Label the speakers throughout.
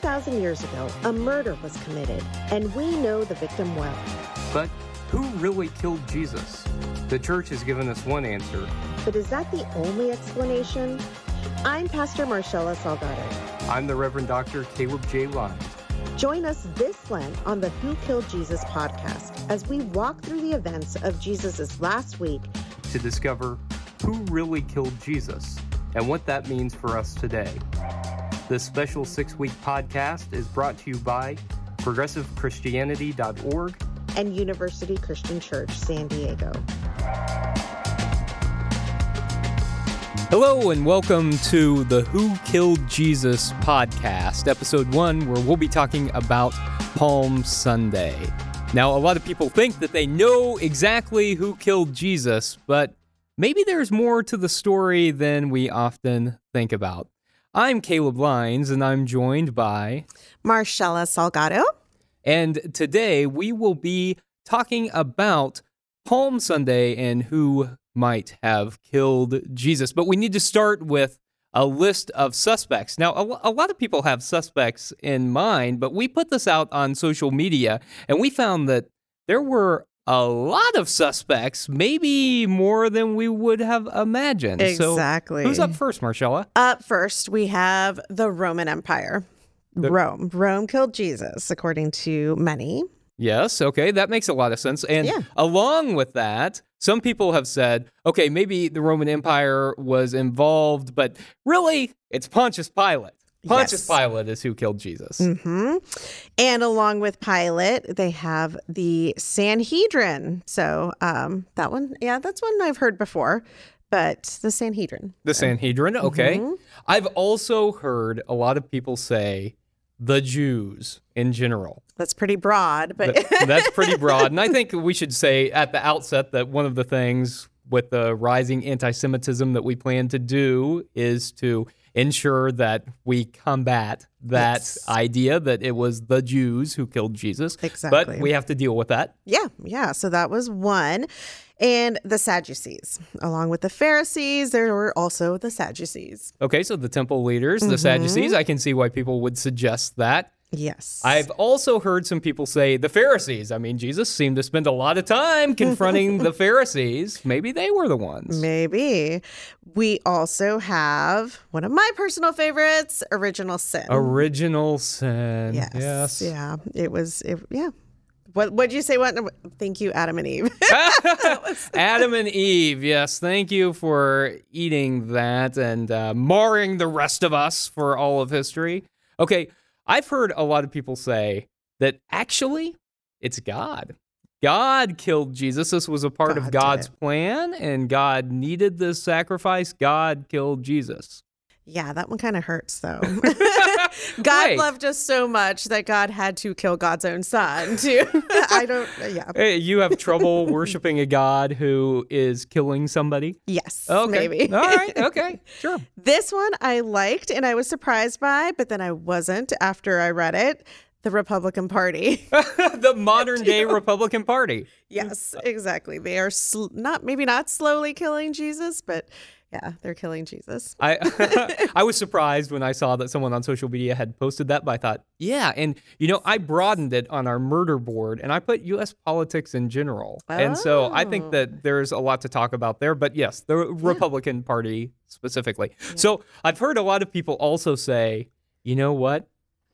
Speaker 1: 2,000 years ago, a murder was committed, and we know the victim well.
Speaker 2: But who really killed Jesus? The church has given us one answer.
Speaker 1: But is that the only explanation? I'm Pastor Marshela Salgado.
Speaker 2: I'm the Reverend Dr. Caleb J. Lines.
Speaker 1: Join us this Lent on the Who Killed Jesus podcast as we walk through the events of Jesus' last week
Speaker 2: to discover who really killed Jesus and what that means for us today. This special six week podcast is brought to you by ProgressiveChristianity.org
Speaker 1: and University Christian Church San Diego.
Speaker 2: Hello, and welcome to the Who Killed Jesus podcast, episode one, where we'll be talking about Palm Sunday. Now, a lot of people think that they know exactly who killed Jesus, but maybe there's more to the story than we often think about. I'm Caleb Lines, and I'm joined by
Speaker 1: Marshela Salgado.
Speaker 2: And today we will be talking about Palm Sunday and who might have killed Jesus. But we need to start with a list of suspects. Now, a, a, lot of people have suspects in mind, but we put this out on social media and we found that there were a lot of suspects, maybe more than we would have imagined.
Speaker 1: Exactly.
Speaker 2: So who's up first, Marshela?
Speaker 1: Up first, we have the Roman Empire. The- Rome. Rome killed Jesus, according to many.
Speaker 2: Yes, okay, that makes a lot of sense. And yeah. along with that, some people have said, okay, maybe the Roman Empire was involved, but really, it's Pontius Pilate. Pontius yes. Pilate is who killed Jesus.
Speaker 1: Mm-hmm. And along with Pilate, they have the Sanhedrin. So um, that one, yeah, that's one I've heard before. But the Sanhedrin.
Speaker 2: The Sanhedrin, okay. Mm-hmm. I've also heard a lot of people say the Jews in general.
Speaker 1: That's pretty broad, but
Speaker 2: that's pretty broad. And I think we should say at the outset that one of the things with the rising anti Semitism that we plan to do is to ensure that we combat that yes. idea that it was the Jews who killed Jesus.
Speaker 1: Exactly.
Speaker 2: But we have to deal with that.
Speaker 1: Yeah, yeah. So that was one. And the Sadducees. Along with the Pharisees, there were also the Sadducees.
Speaker 2: Okay, so the temple leaders, the mm-hmm. Sadducees, I can see why people would suggest that.
Speaker 1: Yes.
Speaker 2: I've also heard some people say the Pharisees. I mean, Jesus seemed to spend a lot of time confronting the Pharisees. Maybe they were the ones.
Speaker 1: Maybe. We also have one of my personal favorites, Original Sin.
Speaker 2: Original Sin.
Speaker 1: Yes. yes. Yeah. It was, it, yeah. What would you say? What? Thank you, Adam and Eve.
Speaker 2: Adam and Eve. Yes, thank you for eating that and uh, marring the rest of us for all of history. Okay, I've heard a lot of people say that actually it's God. God killed Jesus. This was a part God of God's plan, and God needed this sacrifice. God killed Jesus.
Speaker 1: Yeah, that one kind of hurts though. God loved us so much that God had to kill God's own son too. I don't uh, yeah.
Speaker 2: Hey, you have trouble worshiping a God who is killing somebody?
Speaker 1: Yes.
Speaker 2: Okay.
Speaker 1: Maybe.
Speaker 2: All right. Okay. Sure.
Speaker 1: This one I liked and I was surprised by, but then I wasn't after I read it the Republican Party.
Speaker 2: the modern day Republican Party.
Speaker 1: Yes, exactly. They are sl- not maybe not slowly killing Jesus, but yeah, they're killing Jesus.
Speaker 2: I I was surprised when I saw that someone on social media had posted that, but I thought, yeah, and you know, I broadened it on our murder board and I put US politics in general. Oh. And so I think that oh. there's a lot to talk about there, but yes, the Republican yeah. Party specifically. Yeah. So, I've heard a lot of people also say, you know what?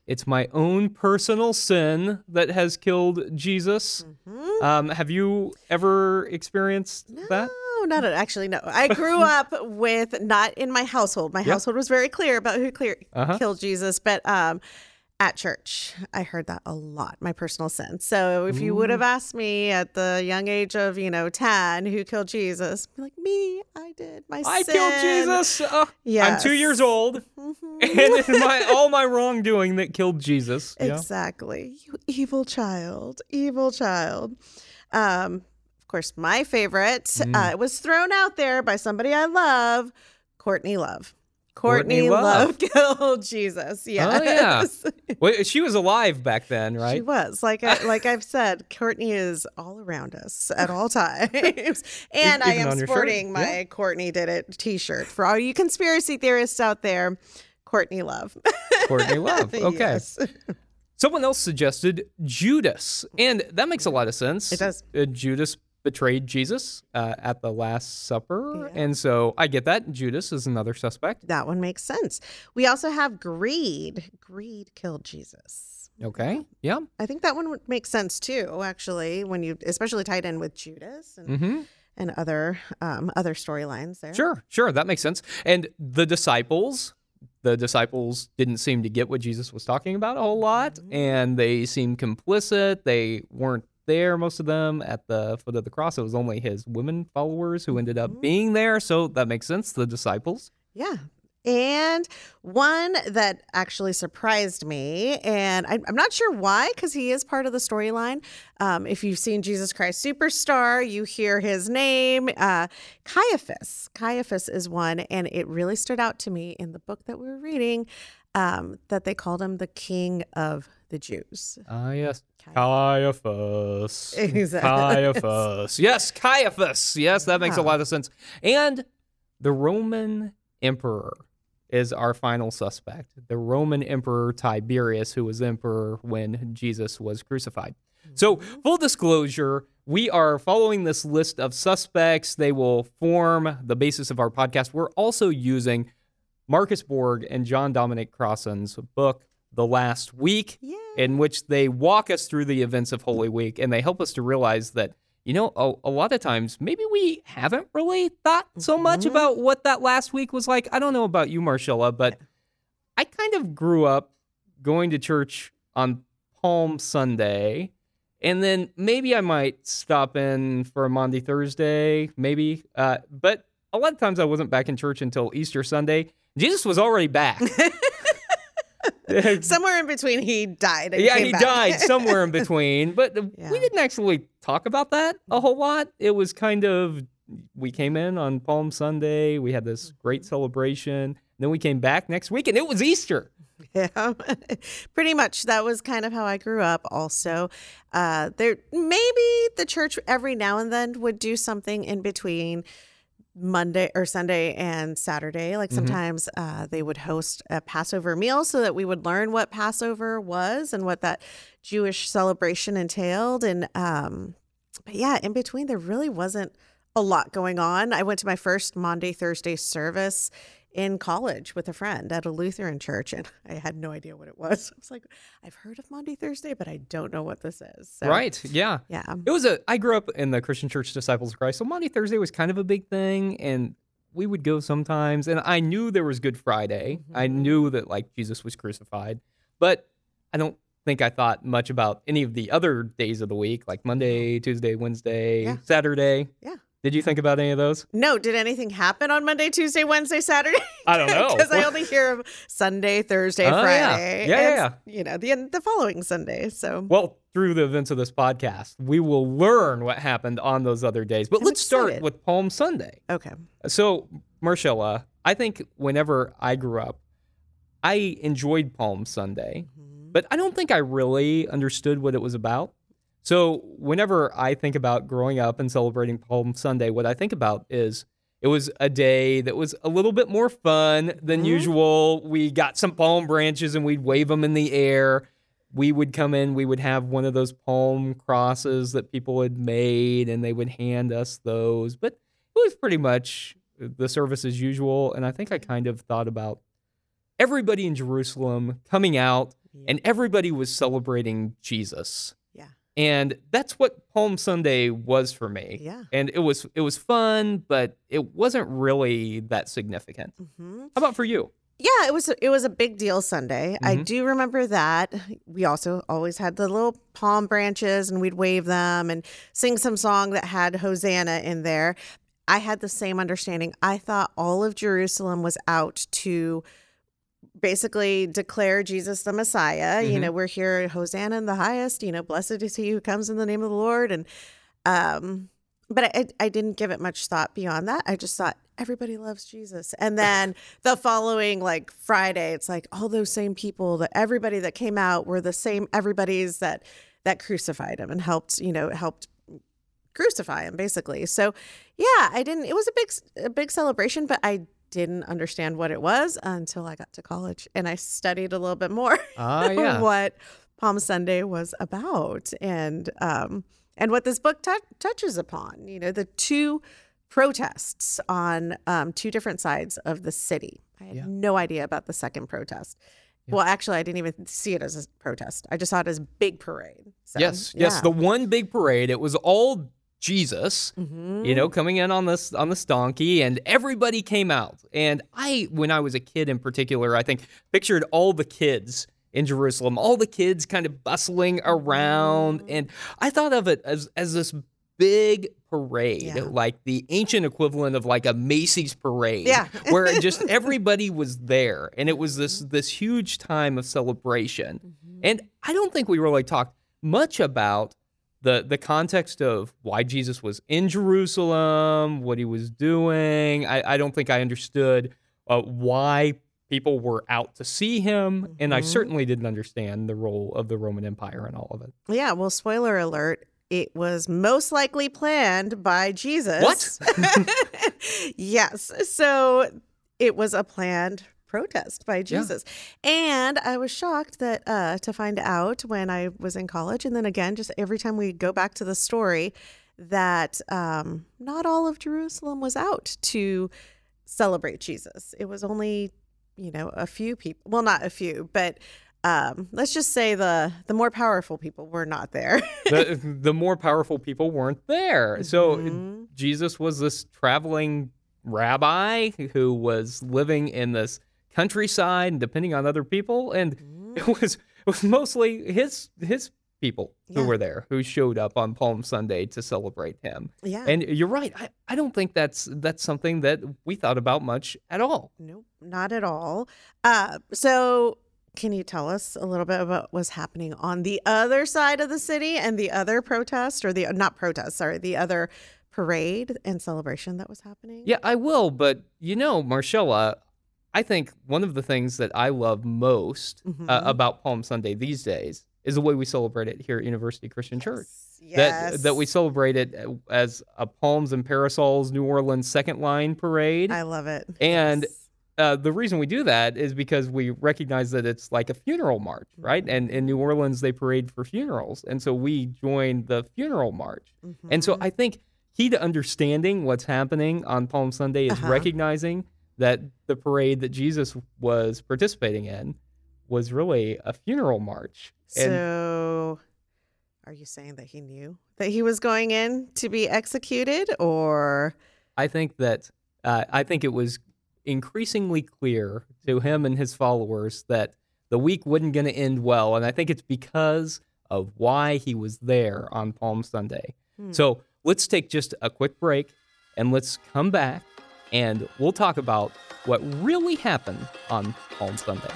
Speaker 2: It's my own personal sin that has killed Jesus. Mm-hmm. Um, have you ever experienced
Speaker 1: no.
Speaker 2: that?
Speaker 1: Not actually. No, I grew up with not in my household. My yep. household was very clear about who clear, uh-huh. killed Jesus, but um, at church, I heard that a lot. My personal sense. So if you would have asked me at the young age of you know ten who killed Jesus, be like me, I did. My
Speaker 2: I
Speaker 1: sin.
Speaker 2: killed Jesus. Uh, yeah, I'm two years old, mm-hmm. and my all my wrongdoing that killed Jesus.
Speaker 1: Exactly, yeah. you evil child, evil child. Um, course, my favorite mm. uh, was thrown out there by somebody I love, Courtney Love. Courtney, Courtney Love. Love killed Jesus. Yes.
Speaker 2: Oh yeah. Wait, she was alive back then, right?
Speaker 1: She was. Like I, like I've said, Courtney is all around us at all times. and Even I am sporting my yeah. Courtney did it t-shirt. For all you conspiracy theorists out there, Courtney Love.
Speaker 2: Courtney Love. Okay. Yes. Someone else suggested Judas, and that makes a lot of sense.
Speaker 1: It does.
Speaker 2: Uh, Judas betrayed Jesus uh, at the Last Supper. Yeah. And so I get that. Judas is another suspect.
Speaker 1: That one makes sense. We also have greed. Greed killed Jesus.
Speaker 2: Okay. Yeah.
Speaker 1: I think that one would make sense too, actually, when you especially tied in with Judas and mm-hmm. and other um, other storylines there.
Speaker 2: Sure, sure. That makes sense. And the disciples the disciples didn't seem to get what Jesus was talking about a whole lot, mm-hmm. and they seemed complicit. They weren't there, most of them, at the foot of the cross. It was only his women followers who ended up mm-hmm. being there. So that makes sense, the disciples.
Speaker 1: Yeah. And one that actually surprised me, and I, am not sure why, because he is part of the storyline. Um, if you've seen Jesus Christ Superstar, you hear his name. Uh, Caiaphas. Caiaphas is one, and it really stood out to me in the book that we were reading um, that they called him the king of the Jews.
Speaker 2: Ah, uh, yes. Caiaphas. Exactly. Caiaphas. Yes, Caiaphas. Yes, that makes a lot of sense. And the Roman emperor is our final suspect. The Roman emperor Tiberius, who was emperor when Jesus was crucified. So, mm-hmm. full disclosure, we are following this list of suspects. They will form the basis of our podcast. We're also using Marcus Borg and John Dominic Crossan's book, The Last Week, Yay. in which they walk us through the events of Holy Week and they help us to realize that, you know, a, a lot of times maybe we haven't really thought so mm-hmm. much about what that last week was like. I don't know about you, Marshela, but I kind of grew up going to church on Palm Sunday. And then maybe I might stop in for a Maundy Thursday, maybe. Uh, but a lot of times I wasn't back in church until Easter Sunday. Jesus was already back.
Speaker 1: somewhere in between, he died.
Speaker 2: yeah, he
Speaker 1: back.
Speaker 2: died somewhere in between. But yeah. we didn't actually talk about that a whole lot. It was kind of we came in on Palm Sunday. We had this great mm-hmm. celebration. Then we came back next week, and it was Easter.
Speaker 1: Yeah, pretty much. That was kind of how I grew up. Also, uh, there maybe the church every now and then would do something in between Monday or Sunday and Saturday. Like mm-hmm. sometimes mm-hmm. uh, they would host a Passover meal so that we would learn what Passover was and what that Jewish celebration entailed. And um, but yeah, in between there really wasn't a lot going on. I went to my first Maundy Thursday service in college with a friend at a Lutheran church, and I had no idea what it was. I was like, I've heard of Maundy Thursday, but I don't know what this is.
Speaker 2: So, right? Yeah.
Speaker 1: Yeah.
Speaker 2: It was a. I grew up in the Christian Church Disciples of Christ, so Maundy Thursday was kind of a big thing, and we would go sometimes. And I knew there was Good Friday. Mm-hmm. I knew that like Jesus was crucified, but I don't think I thought much about any of the other days of the week, like Monday, Tuesday, Wednesday, yeah. Saturday.
Speaker 1: Yeah.
Speaker 2: Did you think about any of those?
Speaker 1: No. Did anything happen on Monday, Tuesday, Wednesday, Saturday?
Speaker 2: I don't know.
Speaker 1: Because I only hear of Sunday, Thursday, oh, Friday.
Speaker 2: Yeah, yeah, yeah,
Speaker 1: You know, the the following Sunday. So
Speaker 2: well, through the events of this podcast, we will learn what happened on those other days. But I'm let's excited. start with Palm Sunday.
Speaker 1: Okay.
Speaker 2: So, Marshela, I think whenever I grew up, I enjoyed Palm Sunday, mm-hmm. but I don't think I really understood what it was about. So whenever I think about growing up and celebrating Palm Sunday, what I think about is it was a day that was a little bit more fun than mm-hmm. usual. We got some palm branches and we'd wave them in the air. We would come in, we would have one of those palm crosses that people had made, and they would hand us those. But it was pretty much the service as usual. And I think I kind of thought about everybody in Jerusalem coming out, yeah. and everybody was celebrating Jesus. And that's what Palm Sunday was for me.
Speaker 1: Yeah.
Speaker 2: And it was it was fun, but it wasn't really that significant. Mm-hmm. How about for you?
Speaker 1: Yeah, it was it was a big deal Sunday. Mm-hmm. I do remember that. We also always had the little palm branches and we'd wave them and sing some song that had Hosanna in there. I had the same understanding. I thought all of Jerusalem was out to basically declare Jesus the Messiah. Mm-hmm. You know, we're here, Hosanna in the highest, you know, blessed is he who comes in the name of the Lord. And, um, but I, I didn't give it much thought beyond that. I just thought everybody loves Jesus. And then the following like Friday, it's like all those same people that everybody that came out were the same everybody's that that crucified him and helped, you know, helped crucify him basically. So yeah, I didn't it was a big a big celebration, but I didn't understand what it was until I got to college and I studied a little bit more
Speaker 2: uh, yeah.
Speaker 1: what Palm Sunday was about and um, and what this book t- touches upon. You know, the two protests on um, two different sides of the city. I had yeah. no idea about the second protest. Yeah. Well, actually, I didn't even see it as a protest. I just saw it as big parade.
Speaker 2: So, yes, yes, the one big parade. It was all Jesus, mm-hmm. you know, coming in on this on this donkey, and everybody came out. And I, when I was a kid in particular, I think pictured all the kids in Jerusalem, all the kids kind of bustling around, mm-hmm. and I thought of it as as this big parade, yeah. like the ancient equivalent of like a Macy's parade,
Speaker 1: yeah.
Speaker 2: where just everybody was there, and it was this mm-hmm. this huge time of celebration. Mm-hmm. And I don't think we really talked much about the the context of why Jesus was in Jerusalem, what he was doing. I, I don't think I understood uh, why people were out to see him, mm-hmm. and I mm-hmm. certainly didn't understand the role of the Roman Empire and all of it.
Speaker 1: Yeah, well, spoiler alert. It was most likely planned by Jesus.
Speaker 2: What?
Speaker 1: yes. So it was a planned protest by Jesus. Yeah. And I was shocked that uh, to find out when I was in college, and then again, just every time we go back to the story, that um, not all of Jerusalem was out to celebrate Jesus. It was only, you know, a few people. Well, not a few, but um, let's just say the the more powerful people were not there.
Speaker 2: the, the more powerful people weren't there. So mm-hmm. Jesus was this traveling rabbi who was living in this countryside and depending on other people. And mm. it was it was mostly his his people yeah. who were there who showed up on Palm Sunday to celebrate him.
Speaker 1: Yeah.
Speaker 2: And you're right. I, I don't think that's that's something that we thought about much at all.
Speaker 1: Nope, not at all. Uh, so can you tell us a little bit about what's happening on the other side of the city and the other protest or the not protest, sorry, the other parade and celebration that was happening?
Speaker 2: Yeah, I will, but you know, Marshela, I think one of the things that I love most uh, mm-hmm. uh, about Palm Sunday these days is the way we celebrate it here at University Christian
Speaker 1: yes.
Speaker 2: Church.
Speaker 1: Yes.
Speaker 2: That that we celebrate it as a Palms and Parasols New Orleans second line parade.
Speaker 1: I love it.
Speaker 2: And yes. uh, the reason we do that is because we recognize that it's like a funeral march, right? Mm-hmm. And in New Orleans they parade for funerals, and so we join the funeral march. Mm-hmm. And so mm-hmm. I think key to understanding what's happening on Palm Sunday is uh-huh. recognizing that the parade that Jesus was participating in was really a funeral march.
Speaker 1: And so, are you saying that he knew that he was going in to be executed, or?
Speaker 2: I think that uh, I think it was increasingly clear to him and his followers that the week wasn't going to end well, and I think it's because of why he was there on Palm Sunday. Hmm. So let's take just a quick break, and let's come back and we'll talk about what really happened on Palm Sunday.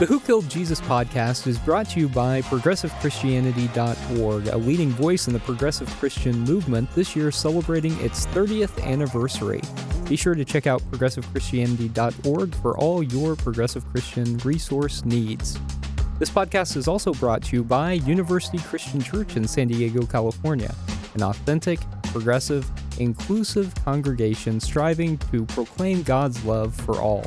Speaker 2: The Who Killed Jesus podcast is brought to you by ProgressiveChristianity.org, a leading voice in the progressive Christian movement, this year celebrating its 30th anniversary. Be sure to check out ProgressiveChristianity.org for all your progressive Christian resource needs. This podcast is also brought to you by University Christian Church in San Diego, California, an authentic, progressive, inclusive congregation striving to proclaim God's love for all.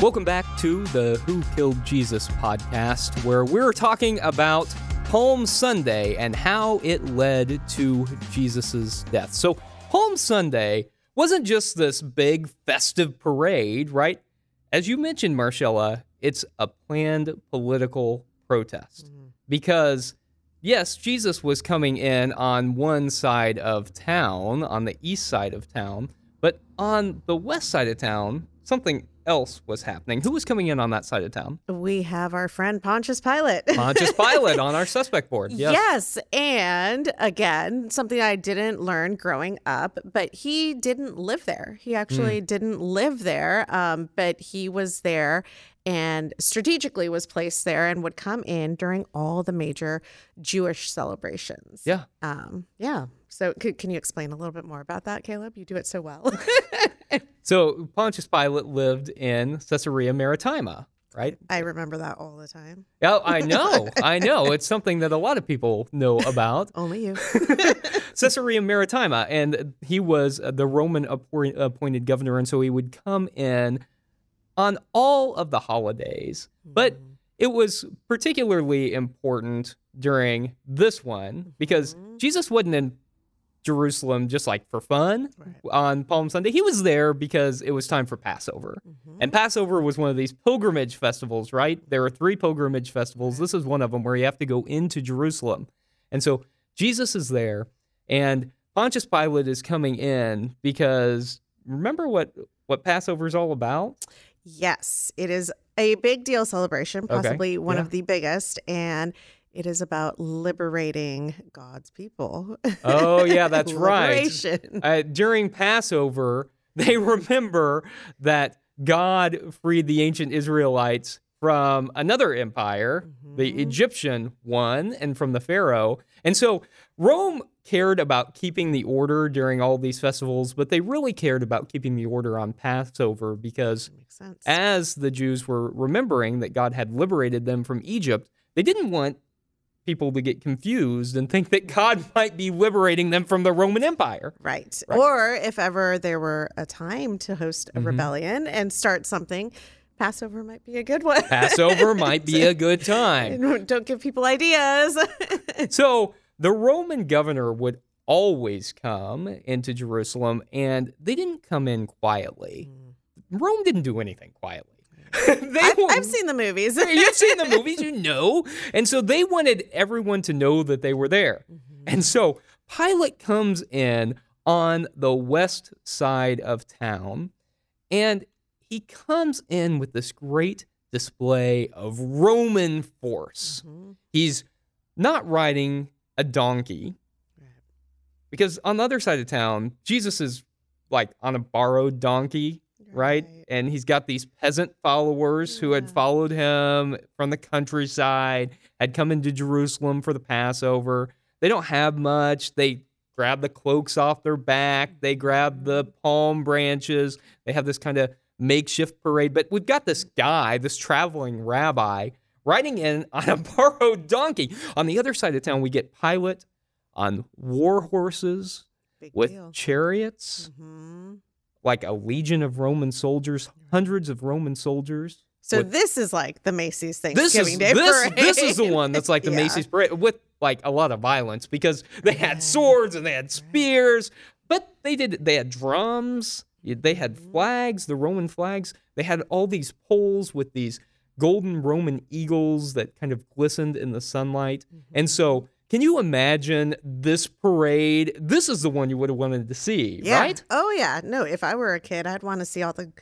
Speaker 2: Welcome back to the Who Killed Jesus podcast, where we're talking about Palm Sunday and how it led to Jesus' death. So, Palm Sunday wasn't just this big festive parade, right? As you mentioned, Marshela, it's a planned political protest. Mm-hmm. Because, yes, Jesus was coming in on one side of town, on the east side of town, but on the west side of town, something else was happening. Who was coming in on that side of town?
Speaker 1: We have our friend Pontius Pilate.
Speaker 2: Pontius Pilate on our suspect board. Yes.
Speaker 1: yes. And again, something I didn't learn growing up, but he didn't live there. He actually mm. didn't live there, um, but he was there and strategically was placed there and would come in during all the major Jewish celebrations.
Speaker 2: Yeah.
Speaker 1: Um, yeah. So, c- can you explain a little bit more about that, Caleb? You do it so well.
Speaker 2: so, Pontius Pilate lived in Caesarea Maritima, right?
Speaker 1: I remember that all the time.
Speaker 2: Yeah, I know. I know. It's something that a lot of people know about.
Speaker 1: Only you.
Speaker 2: Caesarea Maritima. And he was the Roman appointed governor. And so he would come in on all of the holidays. But mm. it was particularly important during this one because mm-hmm. Jesus wasn't in Jerusalem just like for fun right. on Palm Sunday. He was there because it was time for Passover. Mm-hmm. And Passover was one of these pilgrimage festivals, right? There are three pilgrimage festivals. This is one of them where you have to go into Jerusalem. And so Jesus is there and Pontius Pilate is coming in because remember what what Passover is all about?
Speaker 1: Yes, it is a big deal celebration, possibly okay. one yeah. of the biggest and it is about liberating God's people.
Speaker 2: Oh, yeah, that's right. Uh, during Passover, they remember that God freed the ancient Israelites from another empire, mm-hmm. the Egyptian one, and from the Pharaoh. And so Rome cared about keeping the order during all these festivals, but they really cared about keeping the order on Passover because as the Jews were remembering that God had liberated them from Egypt, they didn't want people to get confused and think that God might be liberating them from the Roman Empire.
Speaker 1: Right. right. Or if ever there were a time to host a mm-hmm. rebellion and start something, Passover might be a good one.
Speaker 2: Passover might be a good time.
Speaker 1: Don't give people ideas.
Speaker 2: so the Roman governor would always come into Jerusalem, and they didn't come in quietly. Mm. Rome didn't do anything quietly.
Speaker 1: I've, I've, seen the movies.
Speaker 2: You've seen the movies, you know. And so they wanted everyone to know that they were there. Mm-hmm. And so Pilate comes in on the west side of town and he comes in with this great display of Roman force. Mm-hmm. He's not riding a donkey because on the other side of town, Jesus is like on a borrowed donkey right? right? And he's got these peasant followers yeah. who had followed him from the countryside, had come into Jerusalem for the Passover. They don't have much. They grab the cloaks off their back, they grab the mm-hmm. palm branches. They have this kind of makeshift parade. But we've got this guy, this traveling rabbi, riding in on a borrowed donkey. On the other side of town, we get Pilate on war horses Big with deal. chariots. Mm-hmm like a legion of Roman soldiers, hundreds of Roman soldiers.
Speaker 1: So with, this is like the Macy's Thanksgiving
Speaker 2: this is,
Speaker 1: Day
Speaker 2: this,
Speaker 1: parade.
Speaker 2: This is the one that's like the yeah. Macy's parade with like a lot of violence because they had swords and they had spears, but they did they had drums, they had mm-hmm. flags, the Roman flags. They had all these poles with these golden Roman eagles that kind of glistened in the sunlight. Mm-hmm. And so can you imagine this parade? This is the one you would have wanted to see,
Speaker 1: yeah.
Speaker 2: right?
Speaker 1: Oh yeah. No, if I were a kid, I'd want to see all the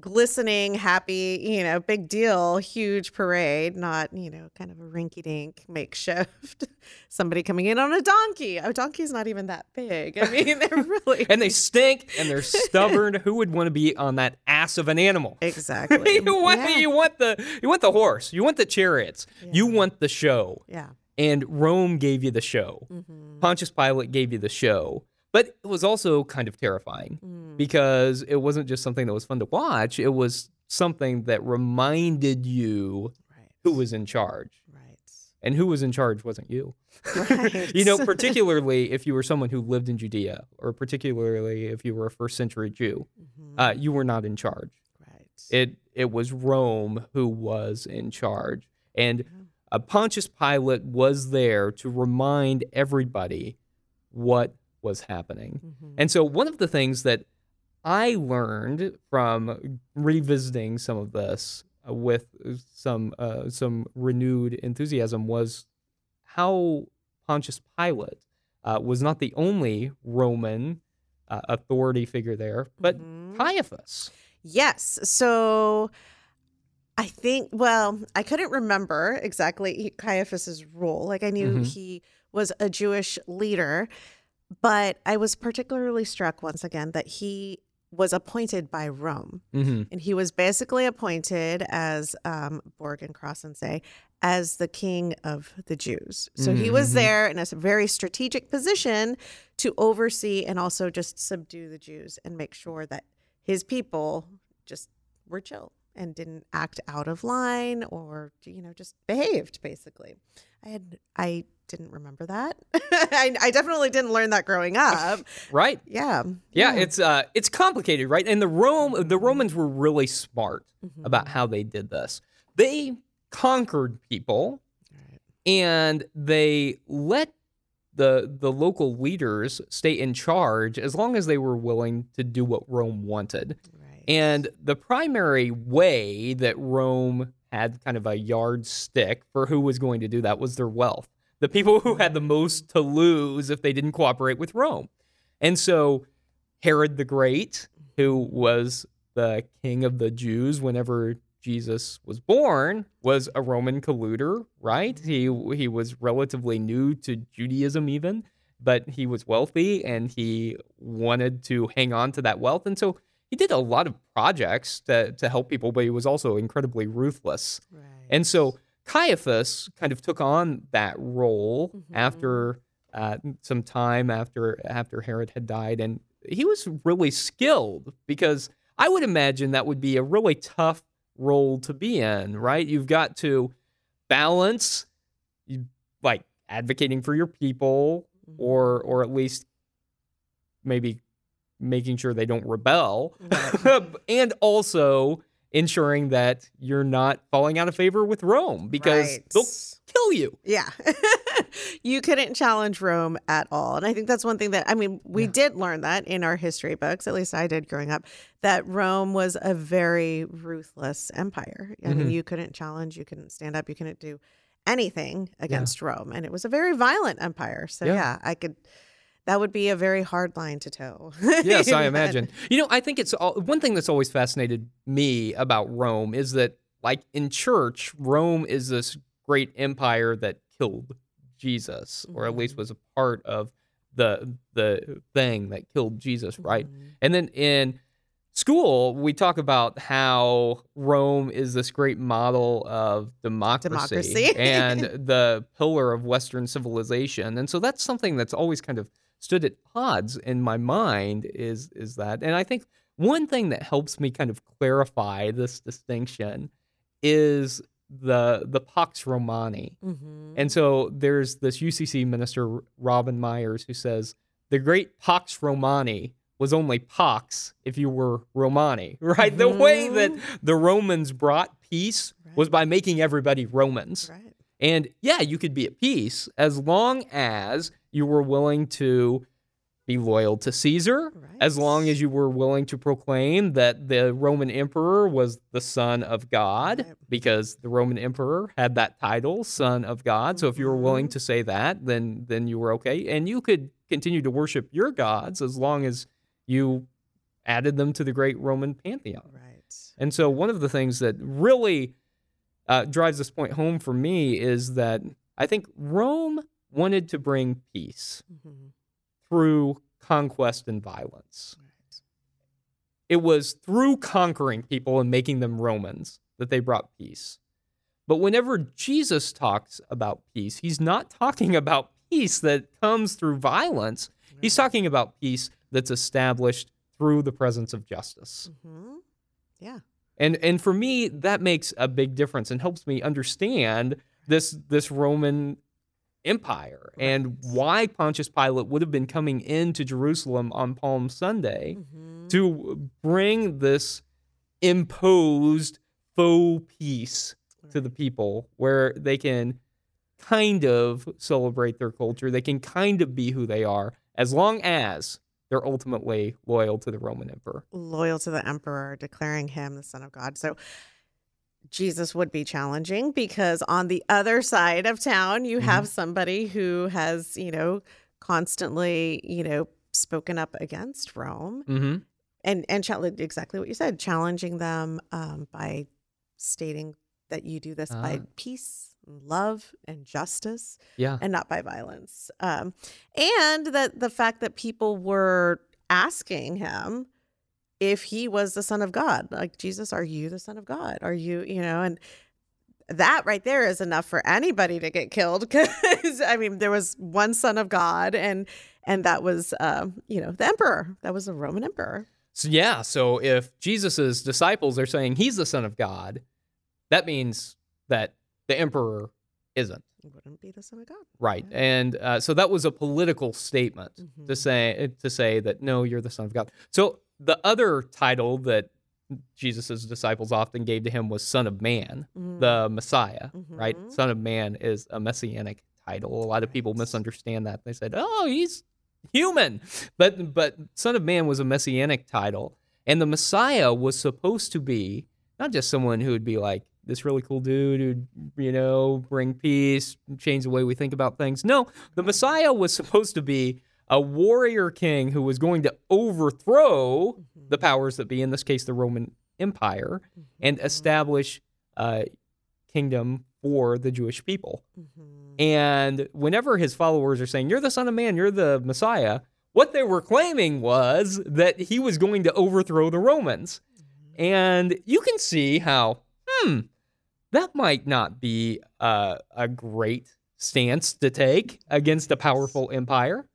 Speaker 1: glistening, happy, you know, big deal, huge parade, not, you know, kind of a rinky dink makeshift. Somebody coming in on a donkey. A donkey's not even that big. I mean, they're really.
Speaker 2: and they stink and they're stubborn. Who would want to be on that ass of an animal?
Speaker 1: Exactly.
Speaker 2: you, want, yeah. you want the you want the horse. You want the chariots. Yeah. You want the show.
Speaker 1: Yeah.
Speaker 2: And Rome gave you the show. Mm-hmm. Pontius Pilate gave you the show. But it was also kind of terrifying mm. because it wasn't just something that was fun to watch, it was something that reminded you right. who was in charge.
Speaker 1: Right.
Speaker 2: And who was in charge wasn't you.
Speaker 1: Right.
Speaker 2: you know, particularly if you were someone who lived in Judea, or particularly if you were a first century Jew, mm-hmm. uh, you were not in charge.
Speaker 1: Right.
Speaker 2: It it was Rome who was in charge. And yeah uh, Pontius Pilate was there to remind everybody what was happening. Mm-hmm. And so, one of the things that I learned from revisiting some of this uh, with some uh, some renewed enthusiasm was how Pontius Pilate uh, was not the only Roman uh, authority figure there, but mm-hmm. Caiaphas.
Speaker 1: Yes. So I think, well, I couldn't remember exactly Caiaphas's role. Like I knew mm-hmm. he was a Jewish leader, but I was particularly struck once again that he was appointed by Rome.
Speaker 2: Mm-hmm.
Speaker 1: And he was basically appointed as um, Borg and Crossan say, as the king of the Jews. So mm-hmm. he was mm-hmm. there in a very strategic position to oversee and also just subdue the Jews and make sure that his people just were chill and didn't act out of line or you know just behaved basically. I had I didn't remember that. I, I, definitely didn't learn that growing up.
Speaker 2: right.
Speaker 1: Yeah.
Speaker 2: yeah. Yeah. It's uh it's complicated, right? And the Rome the Romans were really smart mm-hmm. about how they did this. They conquered people right. and they let the the local leaders stay in charge as long as they were willing to do what Rome wanted. Right. And the primary way that Rome had kind of a yardstick for who was going to do that was their wealth. The people who had the most to lose if they didn't cooperate with Rome. And so Herod the Great, who was the king of the Jews whenever Jesus was born, was a Roman colluder, right? He he was relatively new to Judaism even, but he was wealthy and he wanted to hang on to that wealth. And so he did a lot of projects to, to help people, but he was also incredibly ruthless. Right. And so Caiaphas kind of took on that role mm-hmm. after uh, some time after after Herod had died, and he was really skilled because I would imagine that would be a really tough role to be in, right? You've got to balance, like advocating for your people, mm-hmm. or or at least maybe making sure they don't rebel, and also ensuring that you're not falling out of favor with Rome because right. they'll kill you.
Speaker 1: Yeah. you couldn't challenge Rome at all. And I think that's one thing that, I mean, we yeah. did learn that in our history books, at least I did growing up, that Rome was a very ruthless empire. I mm-hmm. mean, you couldn't challenge, you couldn't stand up, you couldn't do anything against yeah. Rome. And it was a very violent empire. So, yeah, yeah I could that would be a very hard line to toe.
Speaker 2: yes, I imagine. You know, I think it's all, one thing that's always fascinated me about Rome is that, like in church, Rome is this great empire that killed Jesus, mm-hmm. or at least mm-hmm. was a part of the the thing that killed Jesus, right? Mm-hmm. And then in school, we talk about how Rome is this great model of democracy, democracy. and the pillar of Western civilization. And so that's something that's always kind of stood at odds in my mind is is that and i think one thing that helps me kind of clarify this distinction is the the pax romana mm-hmm. and so there's this ucc minister robin meyers who says the great pax romana was only pax if you were romani right mm-hmm. the way that mm-hmm. the romans brought peace right. was by making everybody romans right. and yeah you could be at peace as long as you were willing to be loyal to Caesar, right. as long as you were willing to proclaim that the Roman emperor was the son of God, right. because the Roman emperor had that title, son of God. So if you were willing mm-hmm. to say that, then then you were okay, and you could continue to worship your gods as long as you added them to the great Roman pantheon.
Speaker 1: Right.
Speaker 2: And so one of the things that really uh, drives this point home for me is that I think Rome wanted to bring peace mm-hmm. through conquest and violence. Right. It was through conquering people and making them Romans that they brought peace. But whenever Jesus talks about peace, he's not talking about peace that comes through violence. Right. He's talking about peace that's established through the presence of justice.
Speaker 1: Mm-hmm. Yeah.
Speaker 2: And and for me, that makes a big difference and helps me understand this this Roman empire right. and why Pontius Pilate would have been coming into Jerusalem on Palm Sunday mm-hmm. to bring this imposed faux peace right. to the people where they can kind of celebrate their culture. They can kind of be who they are as long as they're ultimately loyal to the Roman emperor.
Speaker 1: Loyal to the emperor, declaring him the Son of God. So Jesus would be challenging because on the other side of town, you mm-hmm. have somebody who has, you know, constantly, you know, spoken up against Rome.
Speaker 2: Mm-hmm.
Speaker 1: And and challenge exactly what you said, challenging them um, by stating that you do this uh by ah. peace, love, and justice,
Speaker 2: yeah,
Speaker 1: and not by violence. Um, and that the fact that people were asking him, if he was the son of God. Like, Jesus, are you the son of God? Are you, you know, and that right there is enough for anybody to get killed because I mean there was one son of God and and that was um, you know the emperor that was a Roman emperor.
Speaker 2: So yeah, so if Jesus's disciples are saying he's the son of God, that means that the emperor isn't.
Speaker 1: Wouldn't be the son of God,
Speaker 2: right? Yeah. And uh, so that was a political statement mm-hmm. to say to say that no, you're the son of God. So the other title that Jesus' disciples often gave to him was Son of Man, mm-hmm. the Messiah, mm-hmm. right? Son of Man is a messianic title. A lot of people misunderstand that. They said, "Oh, he's human," but but Son of Man was a messianic title, and the Messiah was supposed to be not just someone who would be like this really cool dude who'd you know bring peace, change the way we think about things. No, the Messiah was supposed to be a warrior king who was going to overthrow mm-hmm. the powers that be, in this case, the Roman Empire, mm-hmm. and establish a kingdom for the Jewish people. Mm-hmm. And whenever his followers are saying, You're the Son of Man, you're the Messiah, what they were claiming was that he was going to overthrow the Romans. Mm-hmm. And you can see how, hmm, that might not be a, a great stance to take against a powerful empire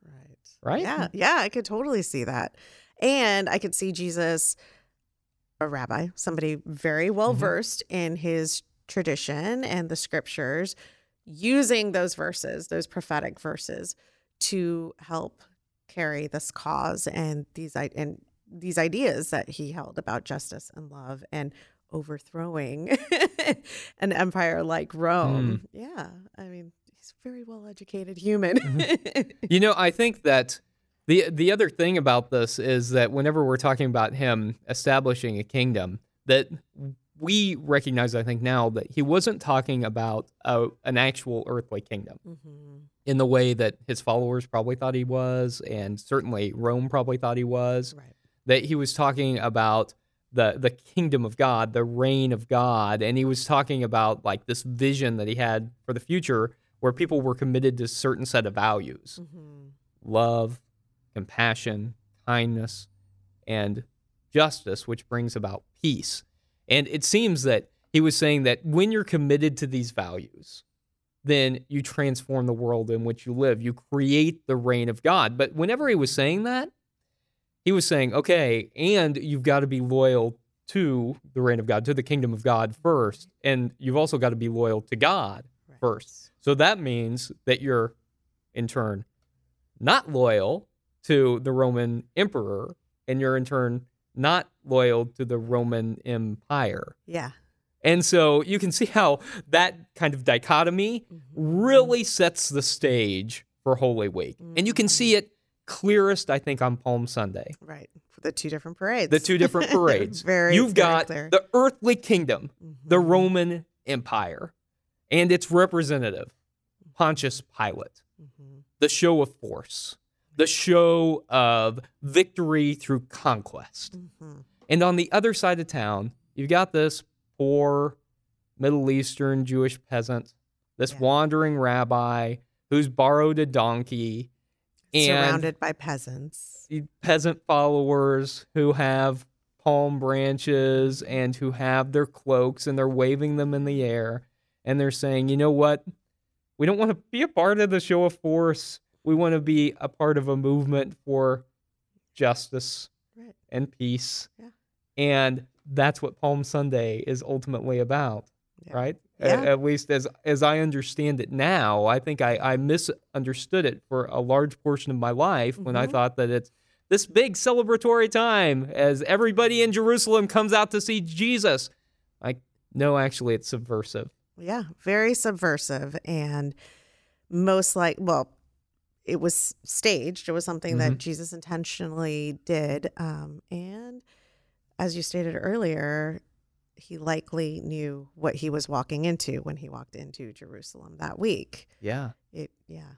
Speaker 2: right?
Speaker 1: Yeah, yeah, I could totally see that. And I could see Jesus, a rabbi, somebody very well versed mm-hmm. in his tradition and the scriptures, using those verses, those prophetic verses, to help carry this cause and these and these ideas that he held about justice and love and overthrowing an empire like Rome. Mm. Yeah, I mean, he's a very well educated human.
Speaker 2: mm-hmm. You know, I think that the the other thing about this is that whenever we're talking about him establishing a kingdom, that we recognize, I think now that he wasn't talking about a, an actual earthly kingdom mm-hmm. in the way that his followers probably thought he was, and certainly Rome probably thought he was. Right. That he was talking about the the kingdom of God, the reign of God, and he was talking about like this vision that he had for the future where people were committed to a certain set of values mm-hmm. love, compassion, kindness, and justice, which brings about peace. And it seems that he was saying that when you're committed to these values, then you transform the world in which you live. You create the reign of God. But whenever he was saying that, he was saying, okay, and you've got to be loyal to the reign of God, to the kingdom of God first. And you've also got to be loyal to God right. first. So that means that you're, in turn, not loyal to the Roman emperor, and you're in turn not loyal to the Roman Empire.
Speaker 1: Yeah.
Speaker 2: And so you can see how that kind of dichotomy mm-hmm. really sets the stage for Holy Week. And you can see it clearest, I think, on Palm Sunday.
Speaker 1: Right. The two different parades.
Speaker 2: The two different parades.
Speaker 1: very
Speaker 2: You've
Speaker 1: very
Speaker 2: got
Speaker 1: clear.
Speaker 2: the earthly kingdom, mm-hmm. the Roman Empire and its representative, Pontius Pilate, mm-hmm. the show of force, the show of victory through conquest. Mm-hmm. And on the other side of town, you've got this poor Middle Eastern Jewish peasant, this yeah. wandering rabbi who's borrowed a donkey.
Speaker 1: Surrounded by peasants.
Speaker 2: Peasant followers who have palm branches and who have their cloaks and they're waving them in the air and they're saying, you know what? We don't want to be a part of the show of force. We want to be a part of a movement for justice right. and peace. Yeah. And that's what Palm Sunday is ultimately about, yeah. right?
Speaker 1: Yeah.
Speaker 2: At, at, least as as I understand it now, I think I, I misunderstood it for a large portion of my life mm-hmm. when I mm-hmm. thought that it's this big celebratory time as everybody in Jerusalem comes out to see Jesus. I no, actually, it's subversive.
Speaker 1: Yeah, very subversive. And most like, well, it was staged. It was something mm-hmm. that Jesus intentionally did. Um, and as you stated earlier, he likely knew what he was walking into when he walked into Jerusalem that week.
Speaker 2: Yeah.
Speaker 1: It, yeah.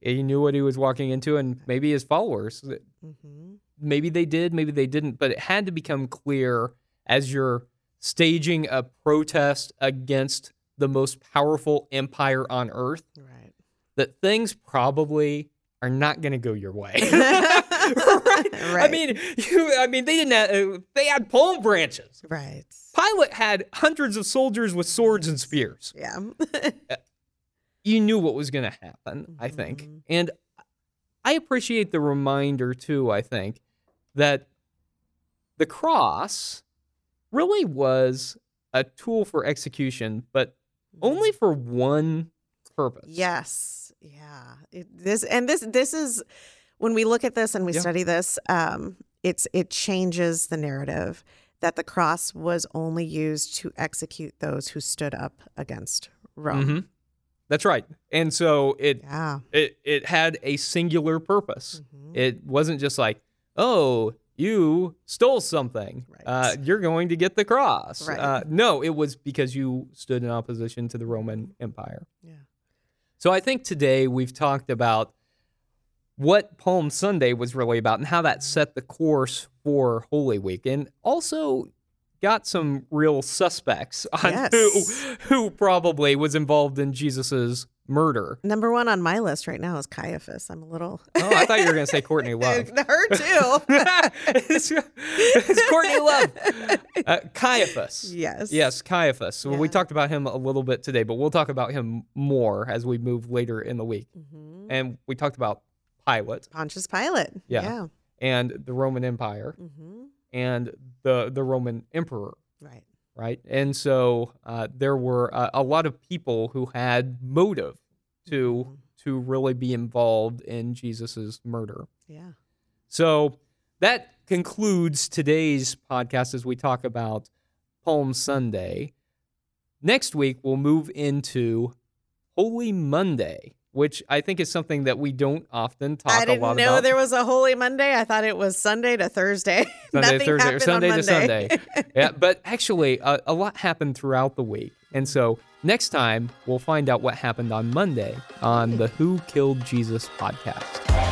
Speaker 2: He knew what he was walking into, and maybe his followers. Mm-hmm. Maybe they did, maybe they didn't, but it had to become clear as you're staging a protest against the most powerful empire on earth,
Speaker 1: right.
Speaker 2: that things probably are not going to go your way. right? Right. I mean, you, I mean, they didn't. Have, uh, they had palm branches.
Speaker 1: Right.
Speaker 2: Pilate had hundreds of soldiers with swords and spears.
Speaker 1: Yeah.
Speaker 2: You knew what was going to happen. Mm-hmm. I think, mm-hmm. and I appreciate the reminder too. I think that the cross really was a tool for execution, but only for one purpose.
Speaker 1: Yes. Yeah. It, this and this this is when we look at this and we yeah. study this, um, it's it changes the narrative that the cross was only used to execute those who stood up against Rome. Mm-hmm.
Speaker 2: That's right. And so it yeah. it it had a singular purpose. Mm-hmm. It wasn't just like, oh, you stole something. Right. Uh, you're going to get the cross. Right. Uh, no, it was because you stood in opposition to the Roman Empire.
Speaker 1: Yeah.
Speaker 2: So I think today we've talked about what Palm Sunday was really about and how that set the course for Holy Week, and also got some real suspects on yes. who who probably was involved in Jesus's murder.
Speaker 1: Number one on my list right now is Caiaphas. I'm a little.
Speaker 2: oh, I thought you were going to say Courtney Love.
Speaker 1: Her too.
Speaker 2: it's, it's, Courtney Love. Uh, Caiaphas.
Speaker 1: Yes.
Speaker 2: Yes, Caiaphas. Yeah. we talked about him a little bit today, but we'll talk about him more as we move later in the week. Mm-hmm. And we talked about Pilate.
Speaker 1: Pontius Pilate.
Speaker 2: Yeah. yeah. And the Roman Empire. Mm-hmm. And the the Roman emperor.
Speaker 1: Right
Speaker 2: right? And so uh, there were uh, a lot of people who had motive to mm-hmm. to really be involved in Jesus's murder.
Speaker 1: Yeah.
Speaker 2: So that concludes today's podcast as we talk about Palm Sunday. Next week we'll move into Holy Monday which I think is something that we don't often talk about.
Speaker 1: I didn't know
Speaker 2: about.
Speaker 1: there was a Holy Monday. I thought it was Sunday to Thursday.
Speaker 2: Sunday
Speaker 1: to
Speaker 2: Thursday, or Sunday to Sunday. yeah, but actually, a, a lot happened throughout the week, and so next time we'll find out what happened on Monday on the Who Killed Jesus podcast.